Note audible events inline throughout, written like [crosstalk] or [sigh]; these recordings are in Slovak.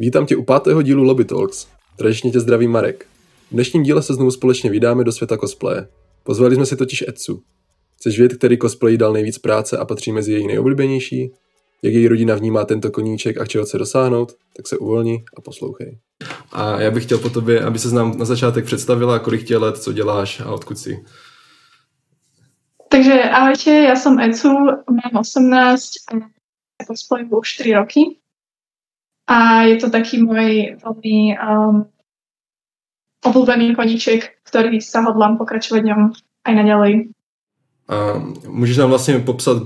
Vítám tě u pátého dílu Lobby Talks. Tradičně tě zdraví Marek. V dnešním díle se znovu společně vydáme do světa cosplaye. Pozvali jsme si totiž Etsu. Chceš vědět, který cosplay dal nejvíc práce a patří mezi její nejoblíbenější? Jak její rodina vnímá tento koníček a čeho chce dosáhnout? Tak se uvolni a poslouchej. A já bych chtěl po tobě, aby se nám na začátek představila, kolik tě let, co děláš a odkud jsi. Takže ahojte, ja som Ecu, mám 18 a cosplayu už 4 roky. A je to taký môj veľmi um, obľúbený koníček, ktorý sa hodlám pokračovať ňom aj naďalej. A můžeš nám vlastně popsat,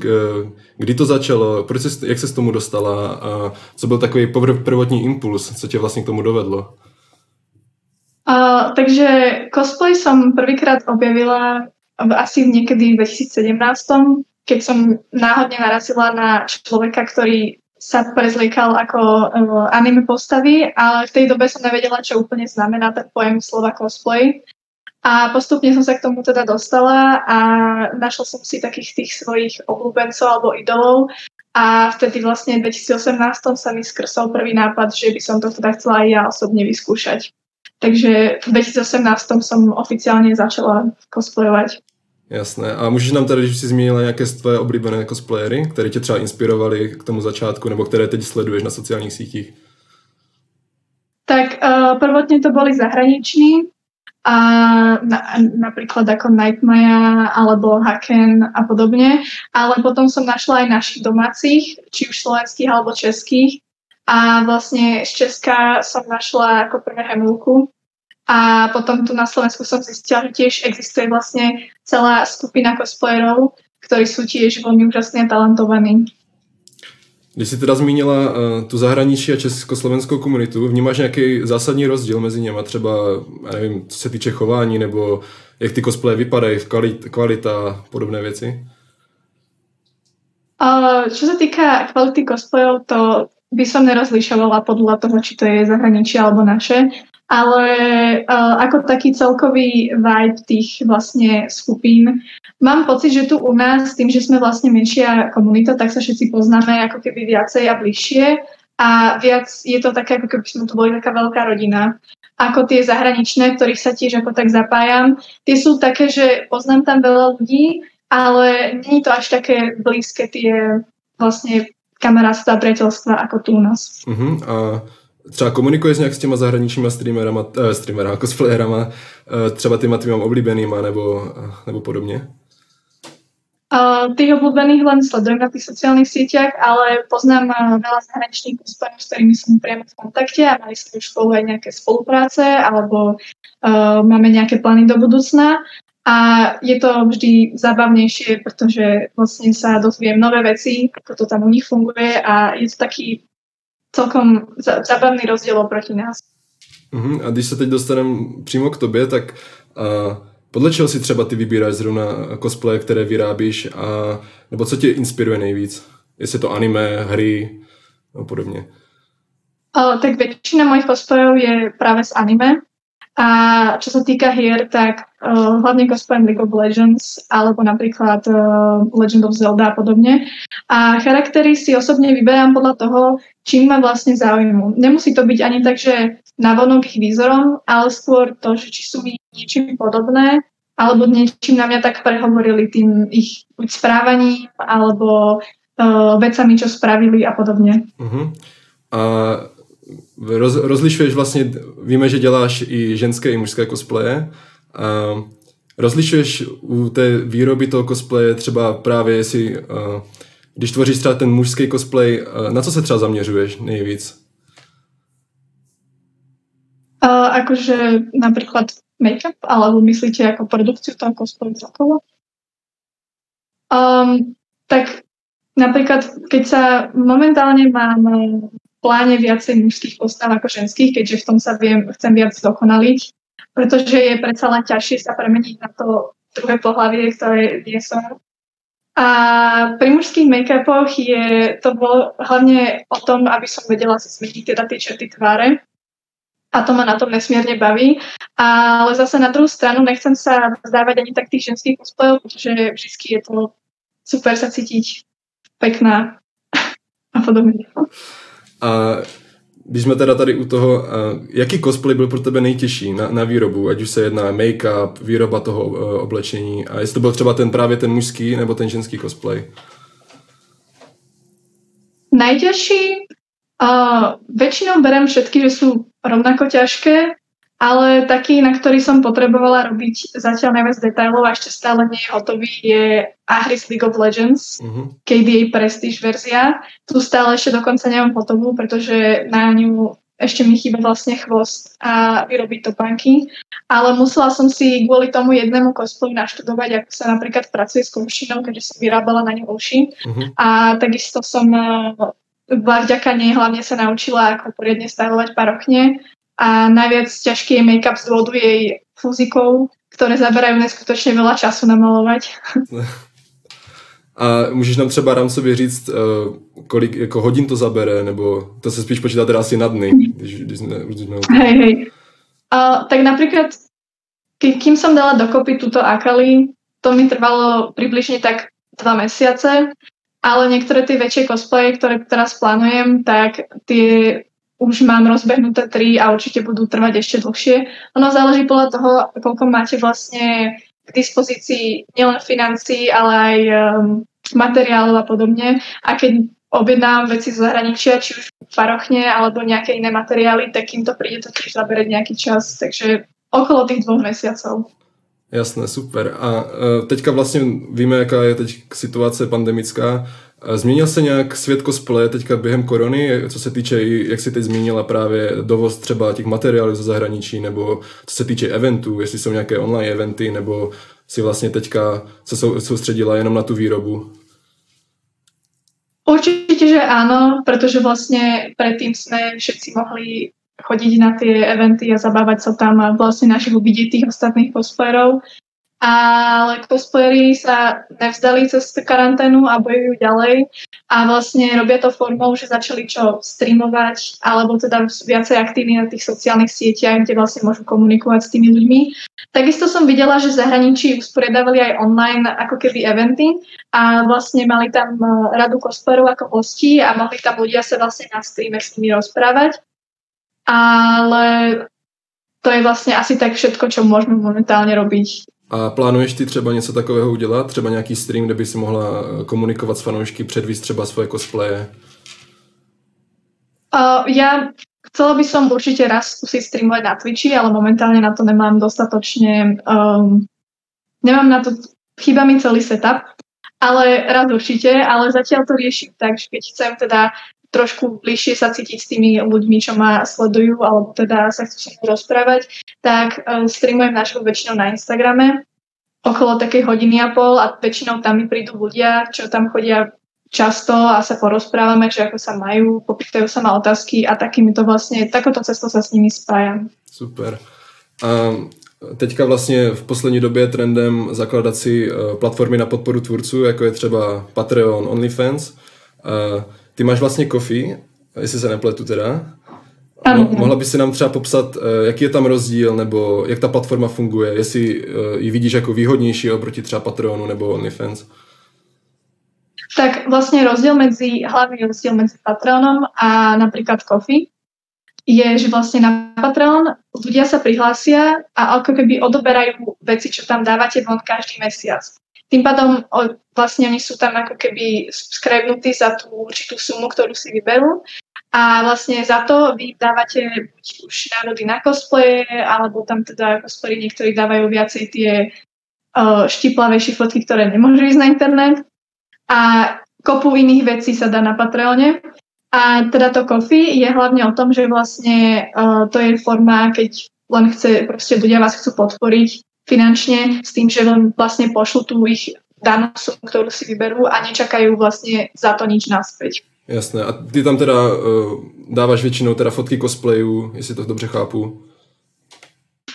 kdy to začalo, proč jsi, jak se k tomu dostala a co byl takový prvotní impuls, co tě vlastně k tomu dovedlo? Uh, takže cosplay som prvýkrát objavila asi niekedy v 2017, keď som náhodne narazila na človeka, ktorý sa prezliekal ako uh, anime postavy, ale v tej dobe som nevedela, čo úplne znamená ten pojem slova cosplay. A postupne som sa k tomu teda dostala a našla som si takých tých svojich obľúbencov alebo idolov a vtedy vlastne v 2018 sa mi skrsol prvý nápad, že by som to teda chcela aj ja osobne vyskúšať. Takže v 2018 som oficiálne začala cosplayovať. Jasné. A můžeš nám tady, když jsi zmínila nějaké tvoje oblíbené cosplayery, které tě třeba inspirovali k tomu začátku, nebo které teď sleduješ na sociálních sítích? Tak uh, prvotne to boli zahraniční, a na, napríklad ako Nightmare alebo Haken a podobne, ale potom som našla aj našich domácich, či už slovenských alebo českých a vlastne z Česka som našla ako prvé Hemulku a potom tu na Slovensku som zistila, že tiež existuje vlastne celá skupina cosplayerov, ktorí sú tiež veľmi úžasne talentovaní. Když jsi teda zmínila uh, tu zahraničí a československou komunitu, vnímáš nějaký zásadní rozdíl mezi něma, třeba, já nevím, co se týče chování, nebo jak ty cosplaye vypadají, kvalit, kvalita a podobné věci? Uh, čo sa týka kvality cosplayov, to by som nerozlišovala podľa toho, či to je zahraničie alebo naše, ale uh, ako taký celkový vibe tých vlastne skupín Mám pocit, že tu u nás, tým, že sme vlastne menšia komunita, tak sa všetci poznáme ako keby viacej a bližšie a viac je to také, ako keby sme tu boli taká veľká rodina. Ako tie zahraničné, ktorých sa tiež ako tak zapájam, tie sú také, že poznám tam veľa ľudí, ale nie je to až také blízke tie vlastne kamarátstva, priateľstva ako tu u nás. Uh-huh. A třeba komunikuješ nějak s těma zahraničníma streamerama, eh, streamerama, cosplayerama, eh, třeba těma týma oblíbenýma nebo, eh, nebo podobně? Uh, tých obľúbených len sledujem na tých sociálnych sieťach, ale poznám uh, veľa zahraničných spojení, s ktorými som priamo v kontakte a mali sme už spolu aj nejaké spolupráce alebo uh, máme nejaké plány do budúcna. A je to vždy zábavnejšie, pretože vlastne sa dozviem nové veci, ako to tam u nich funguje a je to taký celkom zábavný rozdiel oproti nás. Uh-huh. A když se teď dostanem přímo k tobě, tak uh, podle čeho si třeba ty vybíráš zrovna cosplaye, které vyrábíš a nebo co tě inspiruje nejvíc? Jestli to anime, hry a podobně. Uh, tak väčšina mojich cosplayov je práve z anime. A čo sa týka hier, tak uh, hlavne cosplajem League of Legends alebo napríklad uh, Legend of Zelda a podobne. A charaktery si osobne vyberám podľa toho, čím ma vlastne zaujímu. Nemusí to byť ani tak, že navonok ich výzorom, ale skôr to, že či sú mi niečím podobné, alebo niečím na mňa tak prehovorili tým ich správaním, alebo uh, vecami, čo spravili a podobne. Uh-huh. A roz, rozlišuješ vlastně, víme, že děláš i ženské, i mužské cosplaye. A rozlišuješ u té výroby toho cosplaye třeba právě, jestli, když tvoříš třeba ten mužský cosplay, na co se třeba zaměřuješ nejvíc? Uh, akože napríklad make-up, alebo myslíte ako produkciu toho cosplayu celkovo? Um, tak napríklad, keď sa momentálne mám pláne viacej mužských postav ako ženských, keďže v tom sa viem, chcem viac dokonaliť, pretože je predsa len ťažšie sa premeniť na to druhé pohlavie, ktoré nie som. A pri mužských make-upoch je to bolo hlavne o tom, aby som vedela si zmeniť teda tie črty tváre, a to ma na tom nesmierne baví. Ale zase na druhú stranu nechcem sa zdávať ani tak tých ženských cosplayov, pretože vždy je to super sa cítiť pekná [laughs] a podobne. A když jsme teda tady u toho, jaký cosplay byl pro tebe nejtěžší na, na výrobu, ať už se jedná make-up, výroba toho uh, oblečení a jestli to byl třeba ten právě ten mužský nebo ten ženský cosplay? Najťažší? Uh, väčšinou berem všetky, že sú rovnako ťažké, ale taký, na ktorý som potrebovala robiť zatiaľ najviac detailov a ešte stále nie je hotový, je Ahris League of Legends, uh-huh. Mhm. KDA Prestige verzia. Tu stále ešte dokonca nemám hotovú, pretože na ňu ešte mi chýba vlastne chvost a vyrobiť topánky. Ale musela som si kvôli tomu jednému cosplayu naštudovať, ako sa napríklad pracuje s konšinou, keďže som vyrábala na ňu uši. Uh-huh. A takisto som eh, vďaka nej hlavne sa naučila, ako poriadne stavovať parochne a najviac ťažký je make-up z dôvodu jej fúzikov, ktoré zaberajú neskutočne veľa času namalovať. [laughs] A můžeš nám třeba rámcově říct, uh, kolik jako hodin to zabere, nebo to se spíš počítá teda asi na dny, když, když jsme, když jsme... Hej, hej. Uh, tak napríklad, kým som dala dokopy túto Akali, to mi trvalo približne tak dva mesiace, ale niektoré tie väčšie cosplaye, ktoré teraz plánujem, tak tie už mám rozbehnuté tri a určite budú trvať ešte dlhšie. Ono záleží podľa toho, koľko máte vlastne k dispozícii nielen financí, ale aj um, materiálov a podobne. A keď objednám veci z zahraničia, či už parochne alebo nejaké iné materiály, tak im to príde to tiež zaberať nejaký čas. Takže okolo tých dvoch mesiacov. Jasné, super. A uh, teďka vlastně víme, jaká je teď situace pandemická. Změnil se nějak svět cosplaye teďka během korony, co se týče, jak si teď zmínila právě dovoz třeba těch materiálů ze zahraničí, nebo co se týče eventů, jestli jsou nějaké online eventy, nebo si vlastně teďka se soustředila jenom na tu výrobu? Určite, že áno, pretože vlastne predtým sme všetci mohli chodiť na tie eventy a zabávať sa tam a vlastne našich uvidieť tých ostatných cosplayerov ale cosplayeri sa nevzdali cez karanténu a bojujú ďalej a vlastne robia to formou, že začali čo streamovať alebo teda viacej aktívni na tých sociálnych sieťach, kde vlastne môžu komunikovať s tými ľuďmi. Takisto som videla, že v zahraničí usporiadavali aj online ako keby eventy a vlastne mali tam e, radu cosplayerov ako hostí a mohli tam ľudia sa vlastne na streame s nimi rozprávať. Ale to je vlastne asi tak všetko, čo môžeme momentálne robiť a plánuješ ty třeba něco takového udělat? Třeba nějaký stream, kde by si mohla eh, komunikovat s fanoušky, předvíst třeba svoje cosplaye? Uh, ja chcela by som určite raz skúsiť streamovať na Twitchi, ale momentálne na to nemám dostatočne... Um, nemám na to... Chýba mi celý setup, ale raz určite, ale zatiaľ to riešim tak, že keď chcem teda trošku bližšie sa cítiť s tými ľuďmi, čo ma sledujú, alebo teda sa chcú rozprávať, tak uh, streamujem našu väčšinou na Instagrame okolo takej hodiny a pol a väčšinou tam mi prídu ľudia, čo tam chodia často a sa porozprávame, že ako sa majú, popýtajú sa ma otázky a takými to vlastne, takoto cestou sa s nimi spájam. Super. A teďka vlastně v poslední době je trendem zakladat si e, platformy na podporu tvůrců, jako je třeba Patreon, OnlyFans. Ty máš vlastně Kofi, jestli se nepletu teda. Ano. Mohla by si nám třeba popsat, eh, jaký je tam rozdíl, nebo jak ta platforma funguje, jestli eh, ji vidíš jako výhodnější oproti třeba Patronu nebo OnlyFans? Tak vlastne rozdiel medzi, hlavný rozdiel medzi Patronom a napríklad Kofi je, že vlastne na Patreon ľudia sa prihlásia a ako keby odoberajú veci, čo tam dávate von každý mesiac. Tým pádom vlastne oni sú tam ako keby skrebnutí za tú určitú sumu, ktorú si vyberú. A vlastne za to vy dávate buď už národy na cosplay, alebo tam teda cosplay niektorí dávajú viacej tie uh, štiplavejšie fotky, ktoré nemôžu ísť na internet. A kopu iných vecí sa dá na Patreone. A teda to Kofi je hlavne o tom, že vlastne uh, to je forma, keď len chce, proste ľudia vás chcú podporiť finančne s tým, že vlastne pošlu tú ich danú sumu, ktorú si vyberú a nečakajú vlastne za to nič naspäť. Jasné. A ty tam teda uh, dávaš většinou teda fotky cosplayů, jestli to dobře chápu.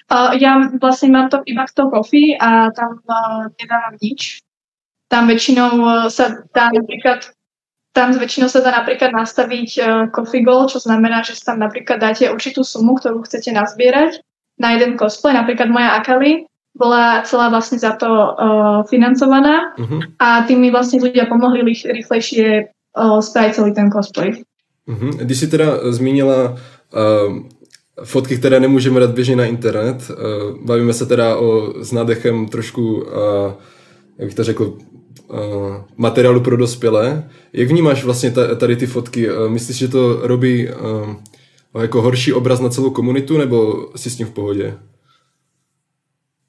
Uh, ja vlastne mám to iba toho coffee a tam uh, nedávam nič. Tam väčšinou uh, sa dá napríklad tam väčšinou sa dá napríklad nastaviť uh, coffee goal, čo znamená, že tam napríklad dáte určitú sumu, ktorú chcete nazbierať na jeden cosplay. Napríklad moja Akali bola celá vlastne za to uh, financovaná uh-huh. a tým mi vlastne ľudia pomohli rýchlejšie uh, spraviť celý ten cosplay. Mm-hmm. Když jsi teda zmínila uh, fotky, které nemůžeme dát běžně na internet, uh, bavíme se teda o s nádechem trošku, uh, jak bych to řekl, uh, materiálu pro dospělé. Jak vnímáš vlastně tady ty fotky? Uh, myslíš, že to robí uh, jako horší obraz na celou komunitu, nebo si s tím v pohodě?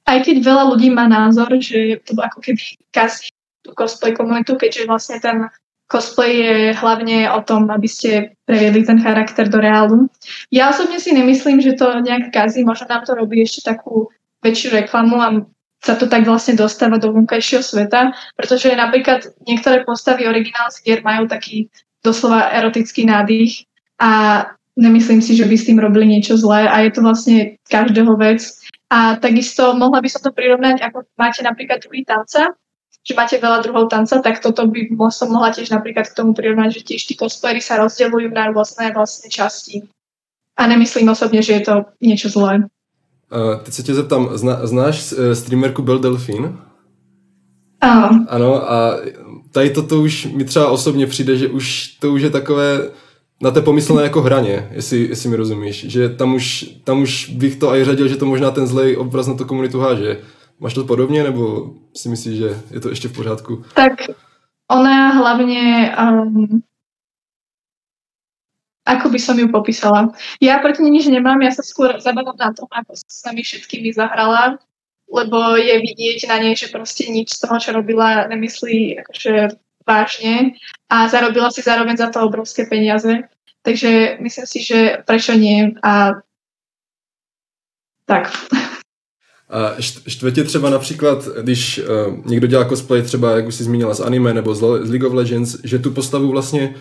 Aj keď veľa ľudí má názor, že to ako keby kazí tú cosplay komunitu, keďže vlastne ten cosplay je hlavne o tom, aby ste previedli ten charakter do reálu. Ja osobne si nemyslím, že to nejak kazí, možno nám to robí ešte takú väčšiu reklamu a sa to tak vlastne dostáva do vonkajšieho sveta, pretože napríklad niektoré postavy originál hier majú taký doslova erotický nádych a nemyslím si, že by s tým robili niečo zlé a je to vlastne každého vec. A takisto mohla by som to prirovnať, ako máte napríklad druhý tanca, že máte veľa druhov tanca, tak toto by som mohla tiež napríklad k tomu prirovnať, že tiež tí cosplayery sa rozdeľujú na rôzne vlastne časti. A nemyslím osobne, že je to niečo zlé. Uh, teď se tě zeptám, zna, znáš uh, streamerku Bel Delfín? Ano. Ano a tady toto už mi třeba osobně přijde, že už to už je takové na té pomyslné jako hraně, jestli, jestli mi rozumíš, že tam už, tam už bych to aj řadil, že to možná ten zlej obraz na tu komunitu háže. Máš to podobně, nebo si myslíš, že je to ještě v pořádku? Tak ona hlavně, um, ako by som ju popísala. Ja proti nič nemám, ja sa skôr zabávam na tom, ako sa s nami všetkými zahrala, lebo je vidieť na nej, že proste nič z toho, čo robila, nemyslí akože vážne a zarobila si zároveň za to obrovské peniaze. Takže myslím si, že prečo nie a tak. A štve třeba například, když uh, někdo dělá cosplay třeba, jak už jsi zmínila, z anime nebo z, z League of Legends, že tu postavu vlastně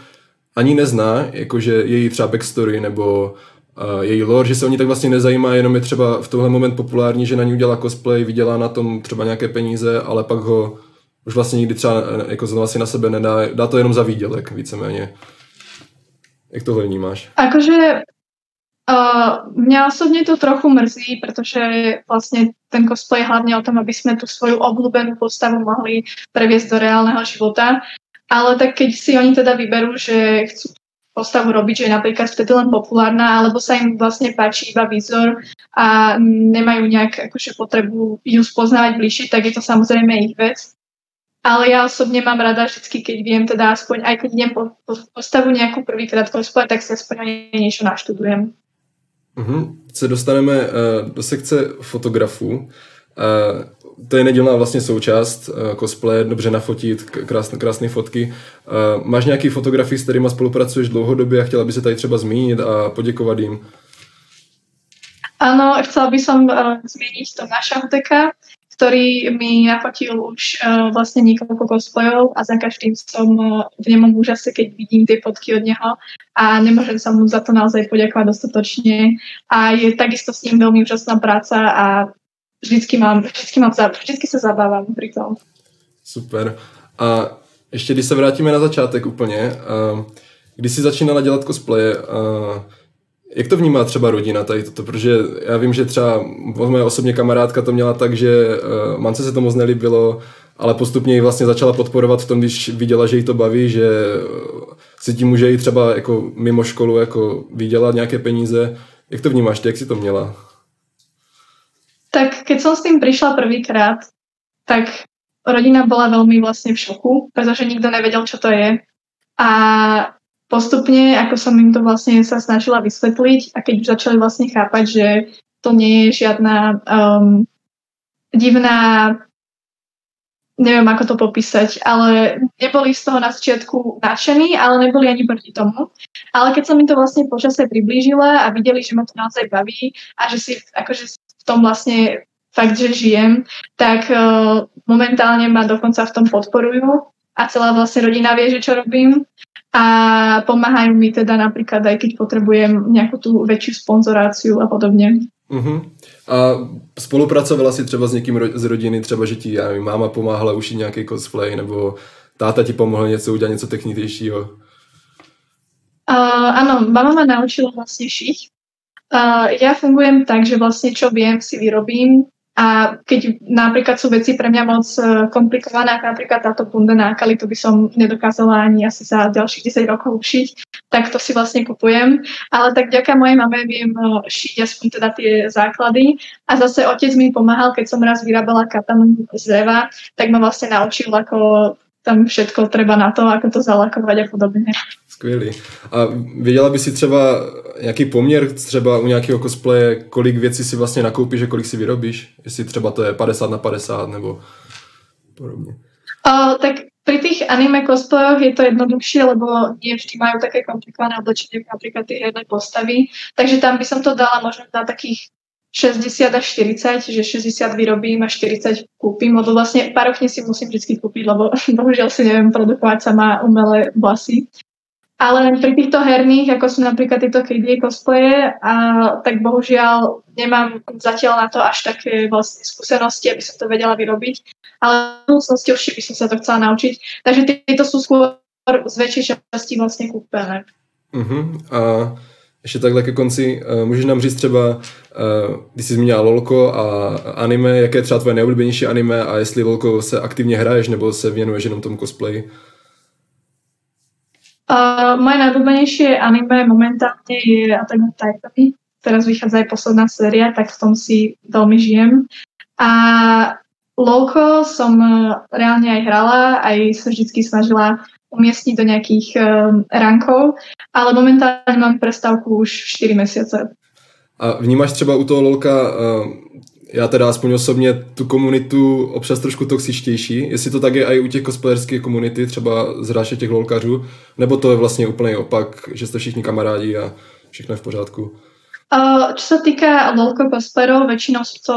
ani nezná, jakože její třeba backstory nebo uh, její lore, že se o ní tak vlastně nezajímá, jenom je třeba v tohle moment populární, že na ní udělá cosplay, vydělá na tom třeba nějaké peníze, ale pak ho už vlastně nikdy třeba jako si na sebe nedá, dá to jenom za výdělek víceméně. Jak tohle vnímáš? Akože Uh, mňa osobne to trochu mrzí, pretože vlastne ten cosplay je hlavne o tom, aby sme tú svoju obľúbenú postavu mohli previesť do reálneho života. Ale tak keď si oni teda vyberú, že chcú postavu robiť, že je napríklad vtedy len populárna, alebo sa im vlastne páči iba výzor a nemajú nejak akože potrebu ju spoznávať bližšie, tak je to samozrejme ich vec. Ale ja osobne mám rada vždy, keď viem teda aspoň, aj keď idem po, po postavu nejakú prvýkrát cosplay, tak si aspoň o niečo naštudujem. Uhum. Se dostaneme uh, do sekce fotografů. Uh, to je nedělná vlastně součást uh, cosplay, dobře nafotit, krásné, krásné fotky. Uh, máš nějaký fotografii, s kterými spolupracuješ dlouhodobě a chtěla by se tady třeba zmínit a poděkovat jim? Áno, chcela by som uh, zmieniť Tomáša Hudeka, ktorý mi nafotil už uh, vlastne niekoľko cosplayov a za každým som uh, v nemom úžase, keď vidím tie fotky od neho a nemôžem sa mu za to naozaj poďakovať dostatočne. A je takisto s ním veľmi úžasná práca a vždycky, mám, vždycky, mám, vždycky sa zabávam pri tom. Super. A ještě když se vrátíme na začátek úplně, uh, když jsi začínala dělat cosplaye, uh, jak to vnímá třeba rodina tady toto? Protože já vím, že třeba moje osobně kamarádka to měla tak, že uh, mance se to moc nelíbilo, ale postupně ji vlastně začala podporovat v tom, když viděla, že jí to baví, že uh, si tím může i třeba jako mimo školu jako vydělat nějaké peníze. Jak to vnímáš ty, jak si to měla? Tak keď som s tým prišla prvýkrát, tak rodina bola veľmi vlastne v šoku, pretože nikto nevedel, čo to je. A postupne, ako som im to vlastne sa snažila vysvetliť a keď už začali vlastne chápať, že to nie je žiadna um, divná neviem ako to popísať, ale neboli z toho na začiatku nadšení, ale neboli ani proti tomu. Ale keď som im to vlastne počasie priblížila a videli, že ma to naozaj baví a že si akože v tom vlastne fakt, že žijem, tak uh, momentálne ma dokonca v tom podporujú a celá vlastne rodina vie, že čo robím a pomáhajú mi teda napríklad aj keď potrebujem nejakú tú väčšiu sponzoráciu a podobne. Uh-huh. A spolupracovala si třeba s někým z rodiny, třeba že ti já máma pomáhala ušit nějaký cosplay, nebo táta ti pomohl něco udělat, něco technitějšího? Uh, áno, mama ma naučila vlastne šiť. Uh, ja fungujem tak, že vlastne čo viem si vyrobím A keď napríklad sú veci pre mňa moc e, komplikované, ako napríklad táto bunda nákali, to by som nedokázala ani asi za ďalších 10 rokov ušiť, tak to si vlastne kupujem. Ale tak ďaká mojej mame viem e, šiť aspoň teda tie základy. A zase otec mi pomáhal, keď som raz vyrábala katanu z dreva, tak ma vlastne naučil, ako tam všetko treba na to, ako to zalakovať a podobne. Skvělý. A věděla by si třeba nějaký poměr třeba u nějakého cosplaye, kolik věcí si vlastně nakoupíš a kolik si vyrobíš? Jestli třeba to je 50 na 50 nebo podobně. Uh, tak pri tých anime cosplayoch je to jednoduchšie, lebo nie vždy majú také komplikované oblečenie, napríklad tie herné postavy. Takže tam by som to dala možno na takých 60 až 40, že 60 vyrobím a 40 kúpim, lebo vlastne parochne si musím vždy kúpiť, lebo [laughs] bohužiaľ si neviem produkovať sama umelé vlasy. Ale pri týchto herných, ako sú napríklad tieto KDA cosplaye, a, tak bohužiaľ nemám zatiaľ na to až také vlastne skúsenosti, aby som to vedela vyrobiť. Ale v budúcnosti už by som sa to chcela naučiť. Takže tieto sú skôr z väčšej časti vlastne kúpené. Uh-huh. A ještě takhle ke konci, uh, můžeš nám říct třeba, uh, když jsi zmínila LOLko a anime, jaké je třeba tvoje nejoblíbenější anime a jestli LOLko se aktivně hraješ nebo se věnuješ jenom tomu cosplay? Moje najobľúbenejšie anime momentálne je Attack on Titan. Teraz vychádza aj posledná séria, tak v tom si veľmi žijem. A LOLko som reálne aj hrala, aj sa vždy snažila umiestniť do nejakých um, rankov, ale momentálne mám prestávku už 4 mesiace. A vnímáš třeba u toho LOLka uh, já teda aspoň osobně tu komunitu občas trošku toxičtější, jestli to tak je i u těch cosplayerských komunity, třeba z hráče těch lolkařů, nebo to je vlastně úplný opak, že jste všichni kamarádi a všechno je v pořádku? Uh, čo sa týka lolko cosplayerov, väčšinou sú to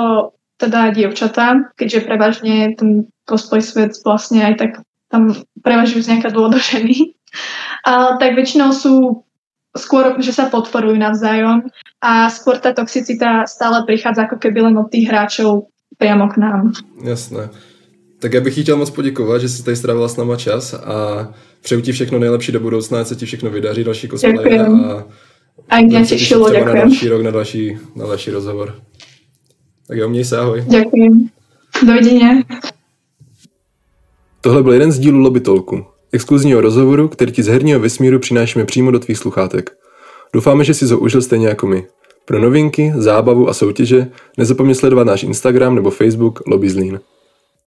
teda dievčatá, keďže prevažne ten cosplay svet vlastne aj tak tam prevažujú z nejaká dôvodu ženy. Uh, tak väčšinou sú skôr, že sa podporujú navzájom a skôr tá toxicita stále prichádza ako keby len od tých hráčov priamo k nám. Jasné. Tak já bych chtěl moc poděkovat, že jsi tady strávila s náma čas a přeju ti všechno nejlepší do budoucna, ať se ti všechno vydaří, další cosplay a a mě těšilo, děkuji. na další rok, na další, na další rozhovor. Tak jo, měj se, ahoj. Děkuji. Dovidenia. Tohle byl jeden z dílů Lobby Talku exkluzního rozhovoru, který ti z herního vesmíru přinášíme přímo do tvých sluchátek. Doufáme, že si ho užil stejně jako my. Pro novinky, zábavu a soutěže nezapomeň sledovat náš Instagram nebo Facebook Lobby Zlín.